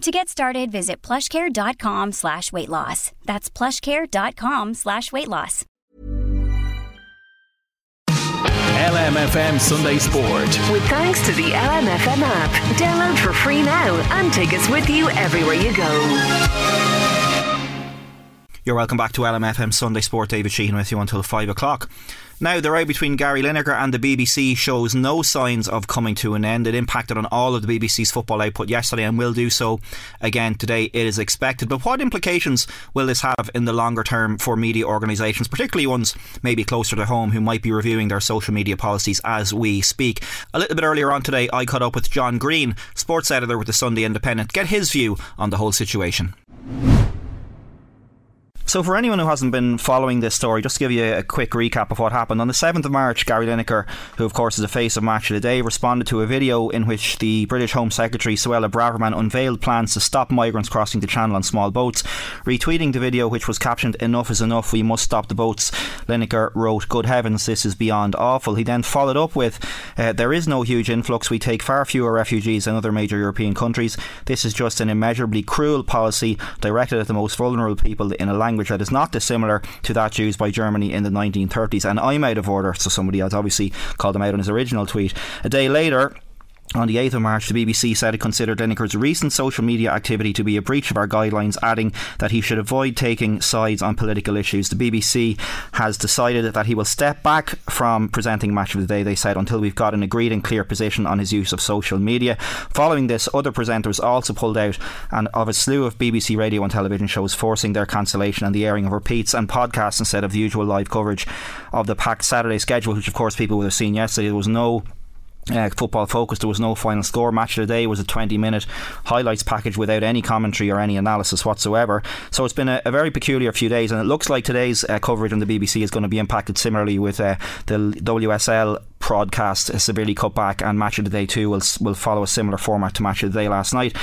To get started, visit plushcare.com slash weight loss. That's plushcare.com slash weight loss. LMFM Sunday Sport. With thanks to the LMFM app. Download for free now and take us with you everywhere you go. You're welcome back to LMFM Sunday Sport. David Sheehan with you until 5 o'clock. Now, the row between Gary Lineker and the BBC shows no signs of coming to an end. It impacted on all of the BBC's football output yesterday and will do so again today, it is expected. But what implications will this have in the longer term for media organisations, particularly ones maybe closer to home who might be reviewing their social media policies as we speak? A little bit earlier on today, I caught up with John Green, sports editor with the Sunday Independent, get his view on the whole situation. So, for anyone who hasn't been following this story, just to give you a quick recap of what happened. On the 7th of March, Gary Lineker, who of course is the face of Match of the Day, responded to a video in which the British Home Secretary Suella Braverman unveiled plans to stop migrants crossing the channel on small boats. Retweeting the video, which was captioned, Enough is enough, we must stop the boats, Lineker wrote, Good heavens, this is beyond awful. He then followed up with, uh, There is no huge influx, we take far fewer refugees than other major European countries. This is just an immeasurably cruel policy directed at the most vulnerable people in a language language that is not dissimilar to that used by Germany in the 1930s. And I'm out of order, so somebody else obviously called him out on his original tweet. A day later, on the 8th of March, the BBC said it considered Lineker's recent social media activity to be a breach of our guidelines, adding that he should avoid taking sides on political issues. The BBC has decided that he will step back from presenting Match of the Day, they said, until we've got an agreed and clear position on his use of social media. Following this, other presenters also pulled out and of a slew of BBC radio and television shows, forcing their cancellation and the airing of repeats and podcasts instead of the usual live coverage of the packed Saturday schedule, which, of course, people would have seen yesterday. There was no uh, football focus. There was no final score. Match of the day was a 20 minute highlights package without any commentary or any analysis whatsoever. So it's been a, a very peculiar few days, and it looks like today's uh, coverage on the BBC is going to be impacted similarly with uh, the WSL broadcast severely cut back, and Match of the Day too will will follow a similar format to Match of the Day last night.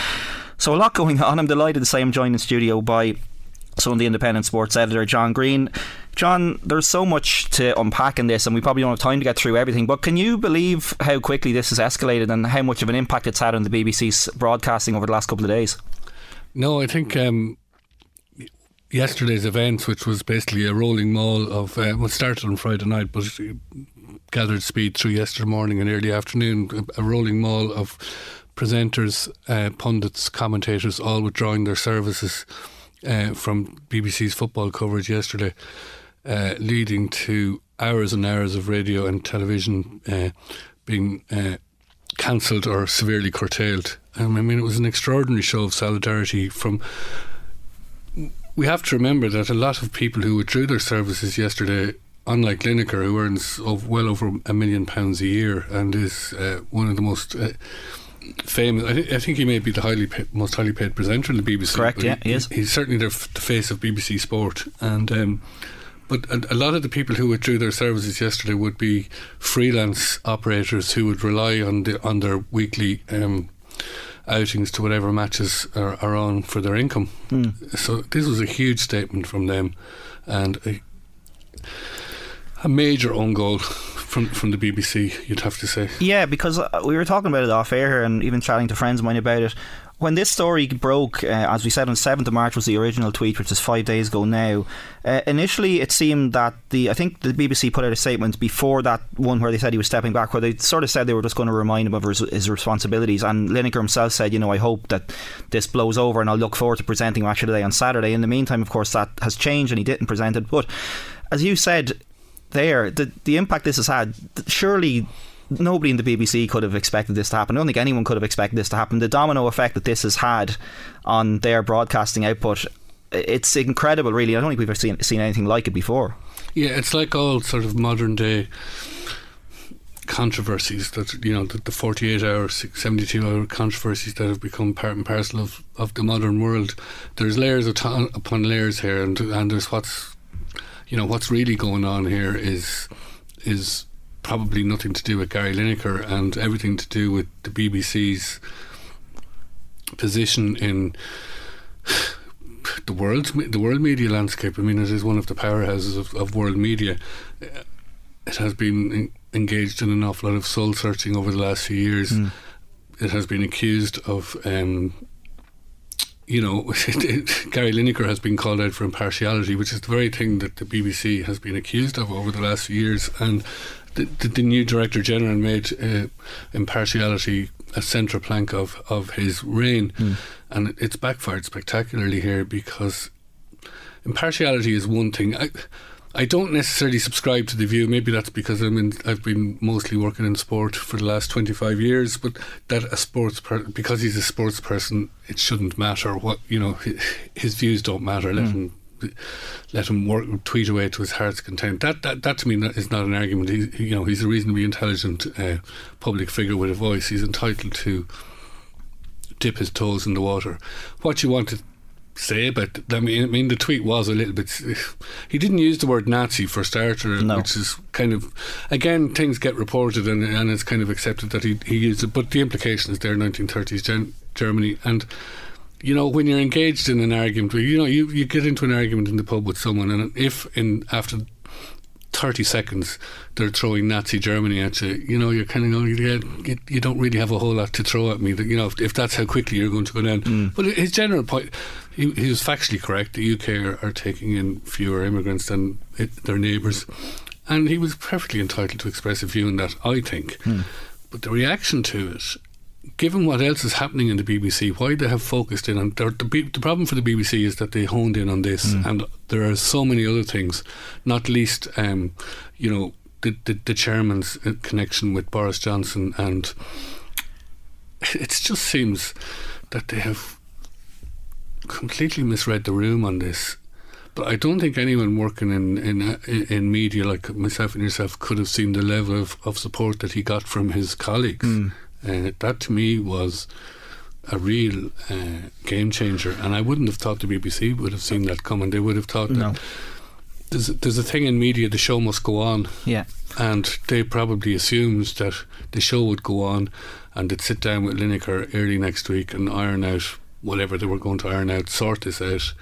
So a lot going on. I'm delighted to say I'm joined in studio by Sunday Independent sports editor John Green. John, there's so much to unpack in this, and we probably don't have time to get through everything. But can you believe how quickly this has escalated and how much of an impact it's had on the BBC's broadcasting over the last couple of days? No, I think um, yesterday's events, which was basically a rolling maul of, uh, well, started on Friday night, but gathered speed through yesterday morning and early afternoon, a rolling maul of presenters, uh, pundits, commentators, all withdrawing their services uh, from BBC's football coverage yesterday, uh, leading to hours and hours of radio and television uh, being uh, cancelled or severely curtailed. Um, I mean, it was an extraordinary show of solidarity from. We have to remember that a lot of people who withdrew their services yesterday unlike Lineker, who earns well over a million pounds a year and is uh, one of the most uh, famous. I, th- I, think he may be the highly pa- most highly paid presenter in the BBC. Correct. Yeah, he, he is. He's certainly the, f- the face of BBC Sport, and um, but a, a, lot of the people who withdrew their services yesterday would be freelance operators who would rely on the on their weekly. Um, outings to whatever matches are, are on for their income. Mm. So this was a huge statement from them, and a, a major own goal from from the BBC, you'd have to say. Yeah, because uh, we were talking about it off air and even chatting to friends of mine about it. When this story broke, uh, as we said on 7th of March was the original tweet, which is five days ago now. Uh, initially, it seemed that the I think the BBC put out a statement before that one where they said he was stepping back, where they sort of said they were just going to remind him of his, his responsibilities. And Lineker himself said, you know, I hope that this blows over, and I'll look forward to presenting Match of the Day on Saturday. In the meantime, of course, that has changed, and he didn't present it, but. as you said there, the the impact this has had, surely nobody in the BBC could have expected this to happen. I don't think anyone could have expected this to happen. The domino effect that this has had on their broadcasting output, it's incredible, really. I don't think we've ever seen, seen anything like it before. Yeah, it's like all sort of modern day controversies that you know the, the 48 hour 72 hour controversies that have become part and parcel of, of the modern world there's layers upon layers here and and there's what's you know what's really going on here is is probably nothing to do with Gary Lineker and everything to do with the BBC's position in the world the world media landscape. I mean, it is one of the powerhouses of, of world media. It has been engaged in an awful lot of soul searching over the last few years. Mm. It has been accused of. Um, you know, Gary Lineker has been called out for impartiality, which is the very thing that the BBC has been accused of over the last few years. And the, the, the new director general made uh, impartiality a central plank of, of his reign, mm. and it's backfired spectacularly here because impartiality is one thing. I, I don't necessarily subscribe to the view. Maybe that's because I'm in, I've been mostly working in sport for the last 25 years. But that a sports per, because he's a sports person, it shouldn't matter what you know. His, his views don't matter. Let mm. him let him work, tweet away to his heart's content. That that, that to me is not an argument. He, you know, he's a reasonably intelligent uh, public figure with a voice. He's entitled to dip his toes in the water. What you want to say but I mean, I mean, the tweet was a little bit. He didn't use the word Nazi for starter, no. which is kind of again things get reported and and it's kind of accepted that he he used it, but the implication is there, 1930s Gen- Germany and you know, when you're engaged in an argument, you know, you, you get into an argument in the pub with someone, and if in after 30 seconds they're throwing Nazi Germany at you, you know, you're kind of going, yeah, you, don't really have a whole lot to throw at me. That, you know, if, if that's how quickly you're going to go down. Mm. But his general point, he, he, was factually correct. The UK are, are taking in fewer immigrants than it, their neighbours. And he was perfectly entitled to express a view on that, I think. Mm. But the reaction to it given what else is happening in the BBC, why they have focused in on the, the problem for the BBC is that they honed in on this, mm. and there are so many other things, not least, um, you know, the, the, the chairman's uh, connection with Boris Johnson, and it just seems that they have completely misread the room on this. But I don't think anyone working in in uh, in media like myself and yourself could have seen the level of, of support that he got from his colleagues. Mm. Uh, that to me was a real uh, game changer, and I wouldn't have thought the BBC would have seen that coming. They would have thought no. that there's there's a thing in media: the show must go on. Yeah, and they probably assumed that the show would go on, and they'd sit down with Lineker early next week and iron out whatever they were going to iron out, sort this out,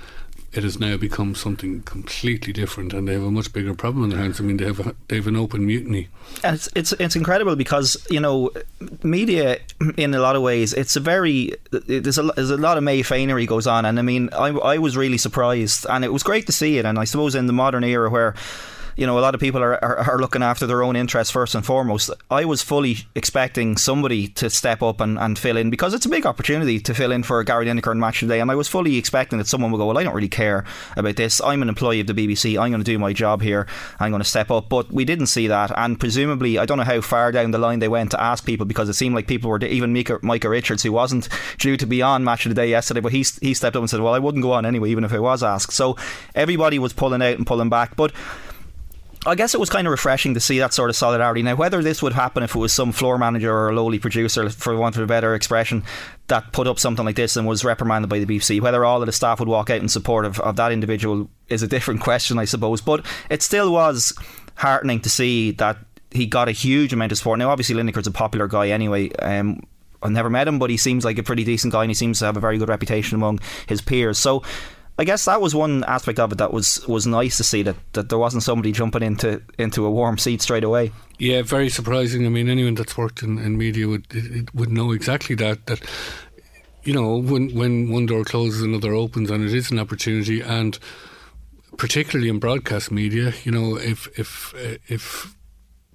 it has now become something completely different, and they have a much bigger problem in their hands. I mean, they have a, they have an open mutiny. It's, it's it's incredible because you know, media in a lot of ways it's a very there's a there's a lot of May Fainery goes on, and I mean, I I was really surprised, and it was great to see it, and I suppose in the modern era where you know, a lot of people are, are, are, looking after their own interests first and foremost. I was fully expecting somebody to step up and, and fill in because it's a big opportunity to fill in for Gary Lineker in match today. And I was fully expecting that someone would go, Well, I don't really care about this. I'm an employee of the BBC. I'm going to do my job here. I'm going to step up. But we didn't see that. And presumably, I don't know how far down the line they went to ask people because it seemed like people were, even Micah, Micah Richards, who wasn't due to be on Match of the Day yesterday, but he, he stepped up and said, Well, I wouldn't go on anyway, even if I was asked. So everybody was pulling out and pulling back. But I guess it was kind of refreshing to see that sort of solidarity. Now, whether this would happen if it was some floor manager or a lowly producer, for want of a better expression, that put up something like this and was reprimanded by the BBC, whether all of the staff would walk out in support of, of that individual is a different question, I suppose. But it still was heartening to see that he got a huge amount of support. Now, obviously, Lineker's a popular guy anyway. Um, I've never met him, but he seems like a pretty decent guy and he seems to have a very good reputation among his peers. So I guess that was one aspect of it that was was nice to see that, that there wasn't somebody jumping into into a warm seat straight away. Yeah, very surprising. I mean, anyone that's worked in, in media would would know exactly that that you know when when one door closes another opens and it is an opportunity and particularly in broadcast media you know if if if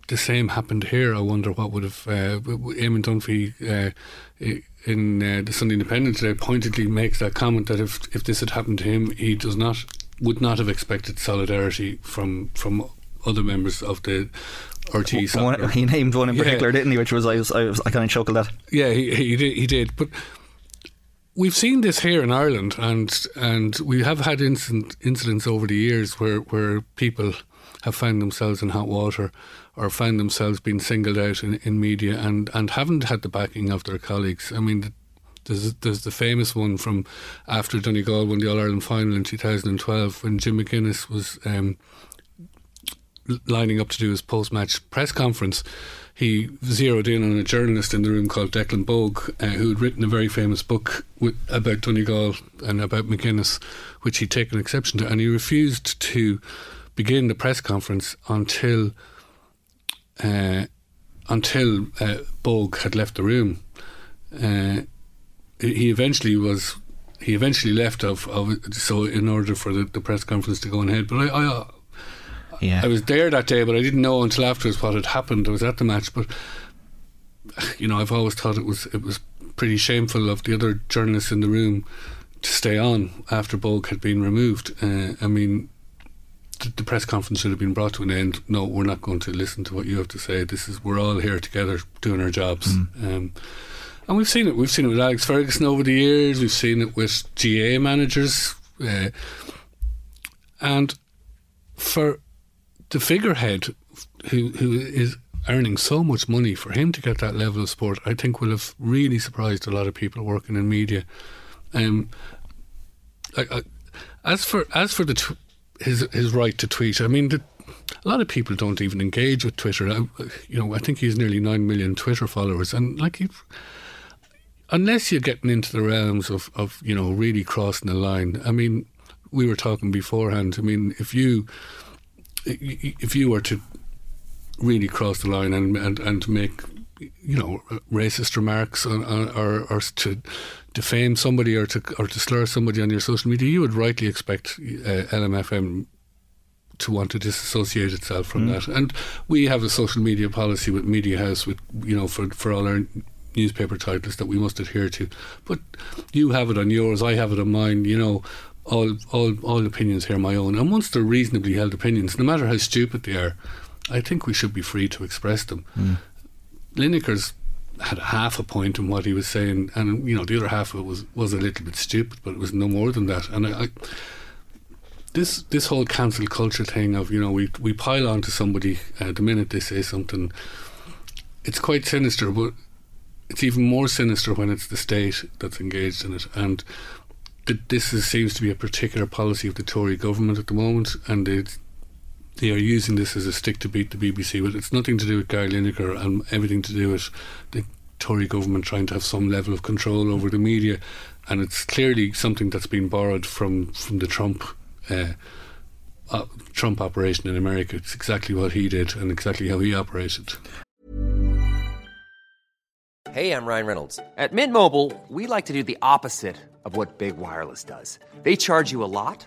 the same happened here I wonder what would have uh, Eamon Dunphy uh, in uh, the Sunday Independent today pointedly makes that comment that if if this had happened to him, he does not would not have expected solidarity from from other members of the RTE. One, he named one in Yeah. particular, didn't he? Which was I was I, was, I kind of chuckled at. Yeah, he, he did. He did. But we've seen this here in Ireland, and and we have had incident, incidents over the years where where people have found themselves in hot water or found themselves being singled out in, in media and, and haven't had the backing of their colleagues. I mean, there's there's the famous one from after Donegal won the All Ireland final in 2012 when Jim McGuinness was. Um, lining up to do his post match press conference, he zeroed in on a journalist in the room called Declan Bogue, uh, who had written a very famous book with, about Donegal and about McGuinness, which he'd taken exception to, and he refused to begin the press conference until uh, until uh, Bogue had left the room. Uh, he eventually was. He eventually left of, of so in order for the, the press conference to go ahead. But I, I Yeah. I was there that day, but I didn't know until afterwards what had happened. I was at the match, but you know, I've always thought it was it was pretty shameful of the other journalists in the room to stay on after Bogue had been removed. Uh, I mean, the, press conference should have been brought to an end. No, we're not going to listen to what you have to say. This is we're all here together doing our jobs. Um, and we've seen it. We've seen it with Alex Ferguson over the years. We've seen it with GAA managers. Uh, and for the figurehead who who is earning so much money for him to get that level of support, I think will have really surprised a lot of people working in media. Um, I, I, as for as for the tw- his his right to tweet, I mean, the, a lot of people don't even engage with Twitter. I, you know, I think he's nearly nine million Twitter followers, and like, he, unless you're getting into the realms of of you know really crossing the line, I mean, we were talking beforehand. I mean, if you if you were to really cross the line and and, and make you know racist remarks on, on, or or to defame somebody or to or to slur somebody on your social media, you would rightly expect uh, LMFM to want to disassociate itself from that. And we have a social media policy with Media House, with you know for for all our newspaper titles that we must adhere to. But you have it on yours, I have it on mine. You know, all all all opinions here are my own. And once they're reasonably held opinions, no matter how stupid they are, I think we should be free to express them. Lineker's had half a point in what he was saying, and you know the other half of it was was a little bit stupid, but it was no more than that. And I, I this this whole cancel culture thing of you know we we pile on to somebody uh, the minute they say something, it's quite sinister, but it's even more sinister when it's the state that's engaged in it. And th- this is, seems to be a particular policy of the Tory government at the moment, and it's they are using this as a stick to beat the BBC with. It's nothing to do with Gary Lineker and everything to do with the Tory government trying to have some level of control over the media, and it's clearly something that's been borrowed from from the Trump. Uh, uh, Trump operation in America. It's exactly what he did and exactly how he operated. Hey, I'm Ryan Reynolds. At Mint Mobile, we like to do the opposite of what Big Wireless does. They charge you a lot,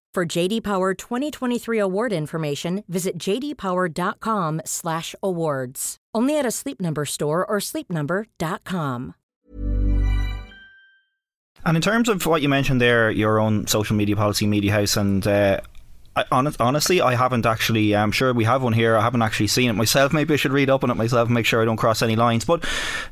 For JD Power 2023 award information, visit jdpower.com/awards. Only at a Sleep Number store or sleepnumber.com. And in terms of what you mentioned there, your own social media policy, Media House, and uh, I, honestly, I haven't actually. I'm sure we have one here. I haven't actually seen it myself. Maybe I should read up on it myself and make sure I don't cross any lines. But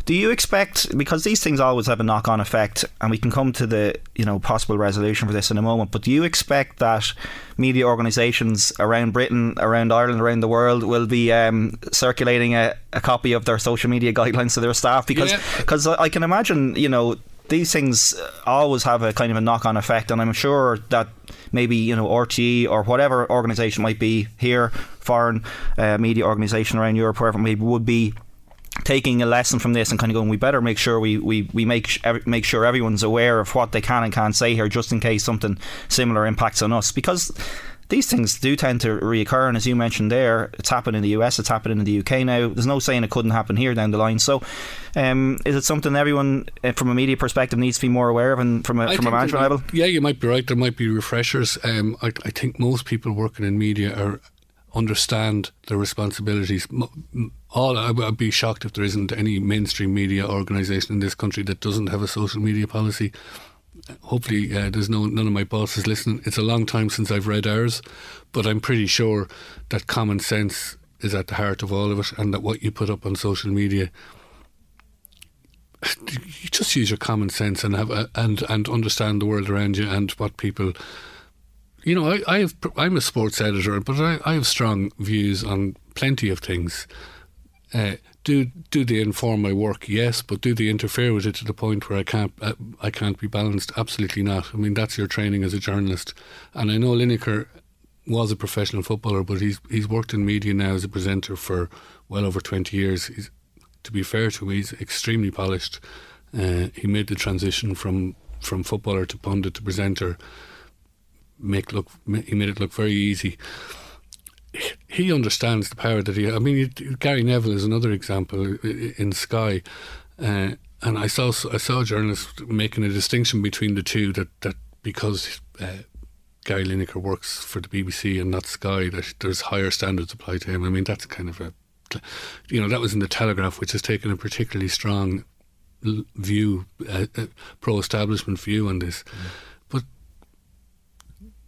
do you expect because these things always have a knock-on effect, and we can come to the you know possible resolution for this in a moment. But do you expect that media organisations around Britain, around Ireland, around the world will be um, circulating a, a, copy of their social media guidelines to their staff? Because because yeah. I can imagine you know these things always have a kind of a knock-on effect, and I'm sure that maybe you know RTE or whatever organisation might be here, foreign uh, media organisation around Europe, wherever maybe would be taking a lesson from this and kind of going, we better make sure we, we, we make make sure everyone's aware of what they can and can't say here, just in case something similar impacts on us, because these things do tend to reoccur. And as you mentioned there, it's happened in the US, it's happening in the UK now. There's no saying it couldn't happen here down the line. So, um, is it something everyone, uh, from a media perspective, needs to be more aware of, and from a, from a management level? Yeah, you might be right. There might be refreshers. Um, I, I think most people working in media are understand their responsibilities. All I'd be shocked if there isn't any mainstream media organisation in this country that doesn't have a social media policy hopefully uh, there's no none of my bosses listening. It's a long time since I've read ours, but I'm pretty sure that common sense is at the heart of all of it, and that what you put up on social media, you just use your common sense and have a, and and understand the world around you and what people. You know, I, I have I'm a sports editor, but I, I have strong views on plenty of things. Uh, do do they inform my work? Yes, but do they interfere with it to the point where I can't uh, I can't be balanced? Absolutely not. I mean that's your training as a journalist, and I know Lineker was a professional footballer, but he's he's worked in media now as a presenter for well over twenty years. He's, to be fair to him, he's extremely polished. Uh, he made the transition from from footballer to pundit to presenter. Make look he made it look very easy he understands the power that he. I mean, Gary Neville is another example in Sky, uh, and I saw I saw journalists making a distinction between the two that that because. Uh, Gary Lineker works for the BBC and not Sky, that there's higher standards applied to him. I mean, that's kind of a, you know, that was in the Telegraph, which has taken a particularly strong view, uh, uh, pro-establishment view on this. Mm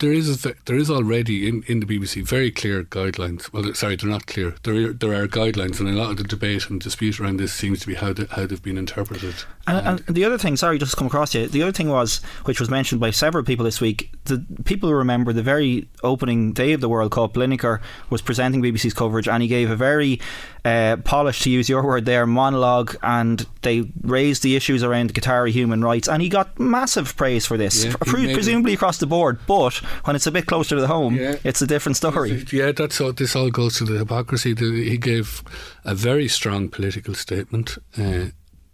there is a, there is already in, in the BBC very clear guidelines. Well, sorry, they're not clear. There are, there are guidelines, and a lot of the debate and dispute around this seems to be how the, how they've been interpreted. And, and, the other thing, sorry, just come across you. The other thing was, which was mentioned by several people this week, the people remember the very opening day of the World Cup. Lineker was presenting BBC's coverage, and he gave a very uh, polished, to use your word there, monologue, and they raised the issues around Qatari human rights, and he got massive praise for this, yeah, pre- presumably across the board. But when it's a bit closer to the home, yeah. it's a different story. Yeah, that's all. This all goes to the hypocrisy. He gave a very strong political statement. Uh,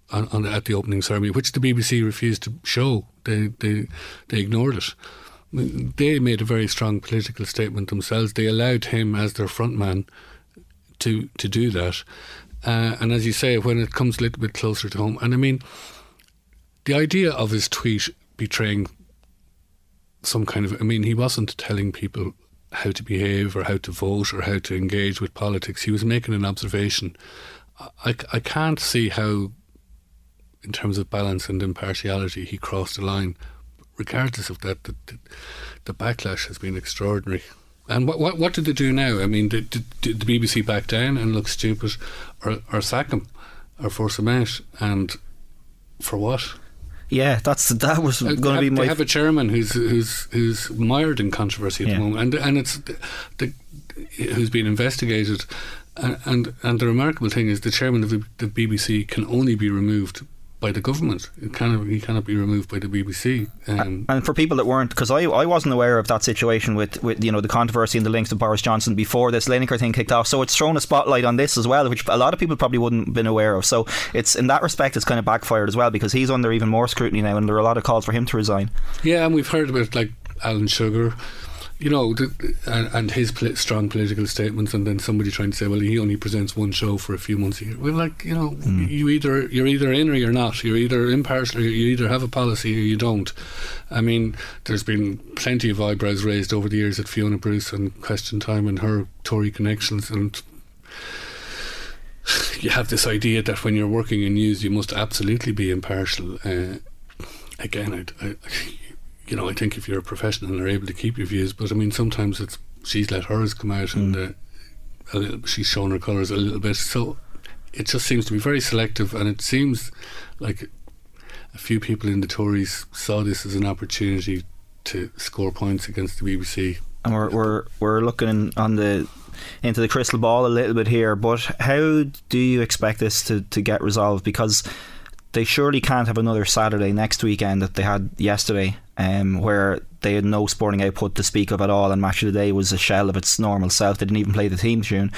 on, on, at the opening ceremony, which the BBC refused to show. They they they ignored it. They made a very strong political statement themselves. They allowed him as their frontman to to do that. Uh, and as you say, when it comes a little bit closer to home, and I mean, the idea of his tweet betraying some kind of, I mean, he wasn't telling people how to behave or how to vote or how to engage with politics. He was making an observation. I, I can't see how, in terms of balance and impartiality, he crossed the line. Regardless of that, the, the, the backlash has been extraordinary. And what, what what did they do now? I mean, did, did, did the BBC back down and look stupid, or or sack him, or force him out? And for what? Yeah, that's that was uh, going to be my. They have a chairman who's who's who's mired in controversy at yeah. the moment, and and it's the, the who's been investigated, and, and and the remarkable thing is the chairman of the, the BBC can only be removed by the government. It cannot, he cannot be removed by the BBC. Um, and for people that weren't, because I, I wasn't aware of that situation with, with you know the controversy and the links to Boris Johnson before this Lineker thing kicked off. So it's thrown a spotlight on this as well, which a lot of people probably wouldn't have been aware of. So it's in that respect, it's kind of backfired as well because he's under even more scrutiny now, and there are a lot of calls for him to resign. Yeah, and we've heard about like Alan Sugar you know, and, and, his pl- strong political statements, and then somebody trying to say, well, he only presents one show for a few months a year. Well, like you know, mm. you either you're either in or you're not. You're either impartial, you either have a policy or you don't. I mean, there's been plenty of eyebrows raised over the years at Fiona Bruce and Question Time and her Tory connections, and you have this idea that when you're working in news, you must absolutely be impartial. Uh, again, I, I, you know, I think if you're a professional and are able to keep your views, but I mean, sometimes it's she's let hers come out and uh, a little, she's shown her colours a little bit. So it just seems to be very selective, and it seems like a few people in the Tories saw this as an opportunity to score points against the BBC. And we're we're we're looking on the into the crystal ball a little bit here, but how do you expect this to, to get resolved? Because they surely can't have another Saturday next weekend that they had yesterday, um, where they had no sporting output to speak of at all, and Match of the Day was a shell of its normal self. They didn't even play the theme tune.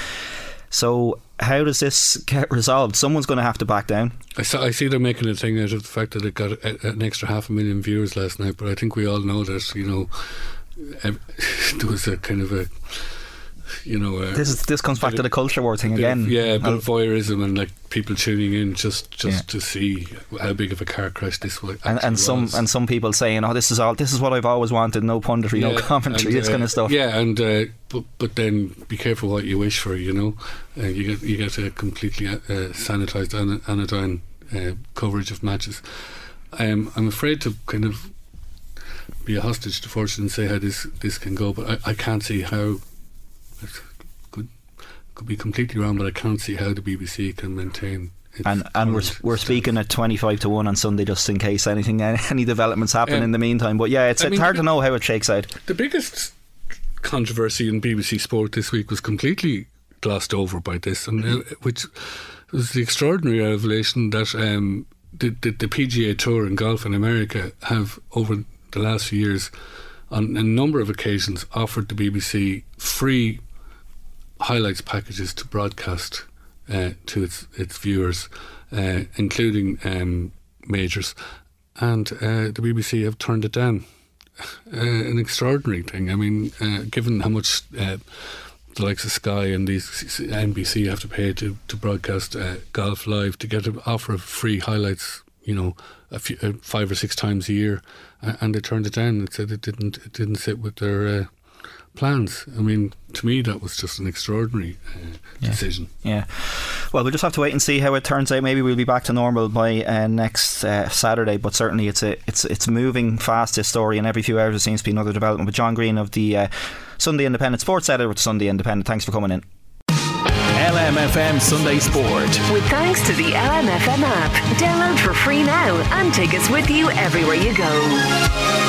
So how does this get resolved? Someone's going to have to back down. I, I see they're making a thing out of the fact that it got a, an extra half a million viewers last night, but I think we all know that you know there was a kind of a you know, uh, this is this comes back to the culture war thing again. Of, yeah, but voyeurism and like people tuning in just just yeah. to see how big of a car crash this was. And, and some was. and some people saying, "Oh, this is all. This is what I've always wanted. No punditry, yeah, no commentary, and, this uh, kind of stuff." Yeah, and uh, but but then be careful what you wish for. You know, uh, you get you get a completely uh, sanitized anodyne uh, coverage of matches. Um, I'm afraid to kind of be a hostage to fortune and say how this this can go, but I, I can't see how could could be completely wrong, but I can't see how the BBC can maintain. and and we're we're speaking at twenty five to one on Sunday, just in case anything any developments happen um, in the meantime. But yeah, it's, it's mean, hard to know how it shakes out. The biggest controversy in BBC Sport this week was completely glossed over by this, and uh, which was the extraordinary revelation that um, the, the, the PGA Tour in golf in America have over the last few years on a number of occasions offered the BBC free highlights packages to broadcast uh, to its its viewers, uh, including um, majors, and uh, the BBC have turned it down. Uh, an extraordinary thing. I mean, uh, given how much uh, the likes of Sky and these NBC have to pay to to broadcast golf live to get an offer of free highlights, you know, a few, five or six times a year, and they turned it down and said it didn't it didn't sit with their plans. I mean, to me, that was just an extraordinary uh, yeah. decision. Yeah. Well, we'll just have to wait and see how it turns out. Maybe we'll be back to normal by uh, next uh, Saturday. But certainly, it's a it's it's moving fast. This story, and every few hours there seems to be another development. But John Green of the uh, Sunday Independent Sports Editor with Sunday Independent. Thanks for coming in. LMFM Sunday Sport. With thanks to the LMFM app. Download for free now and take us with you everywhere you go.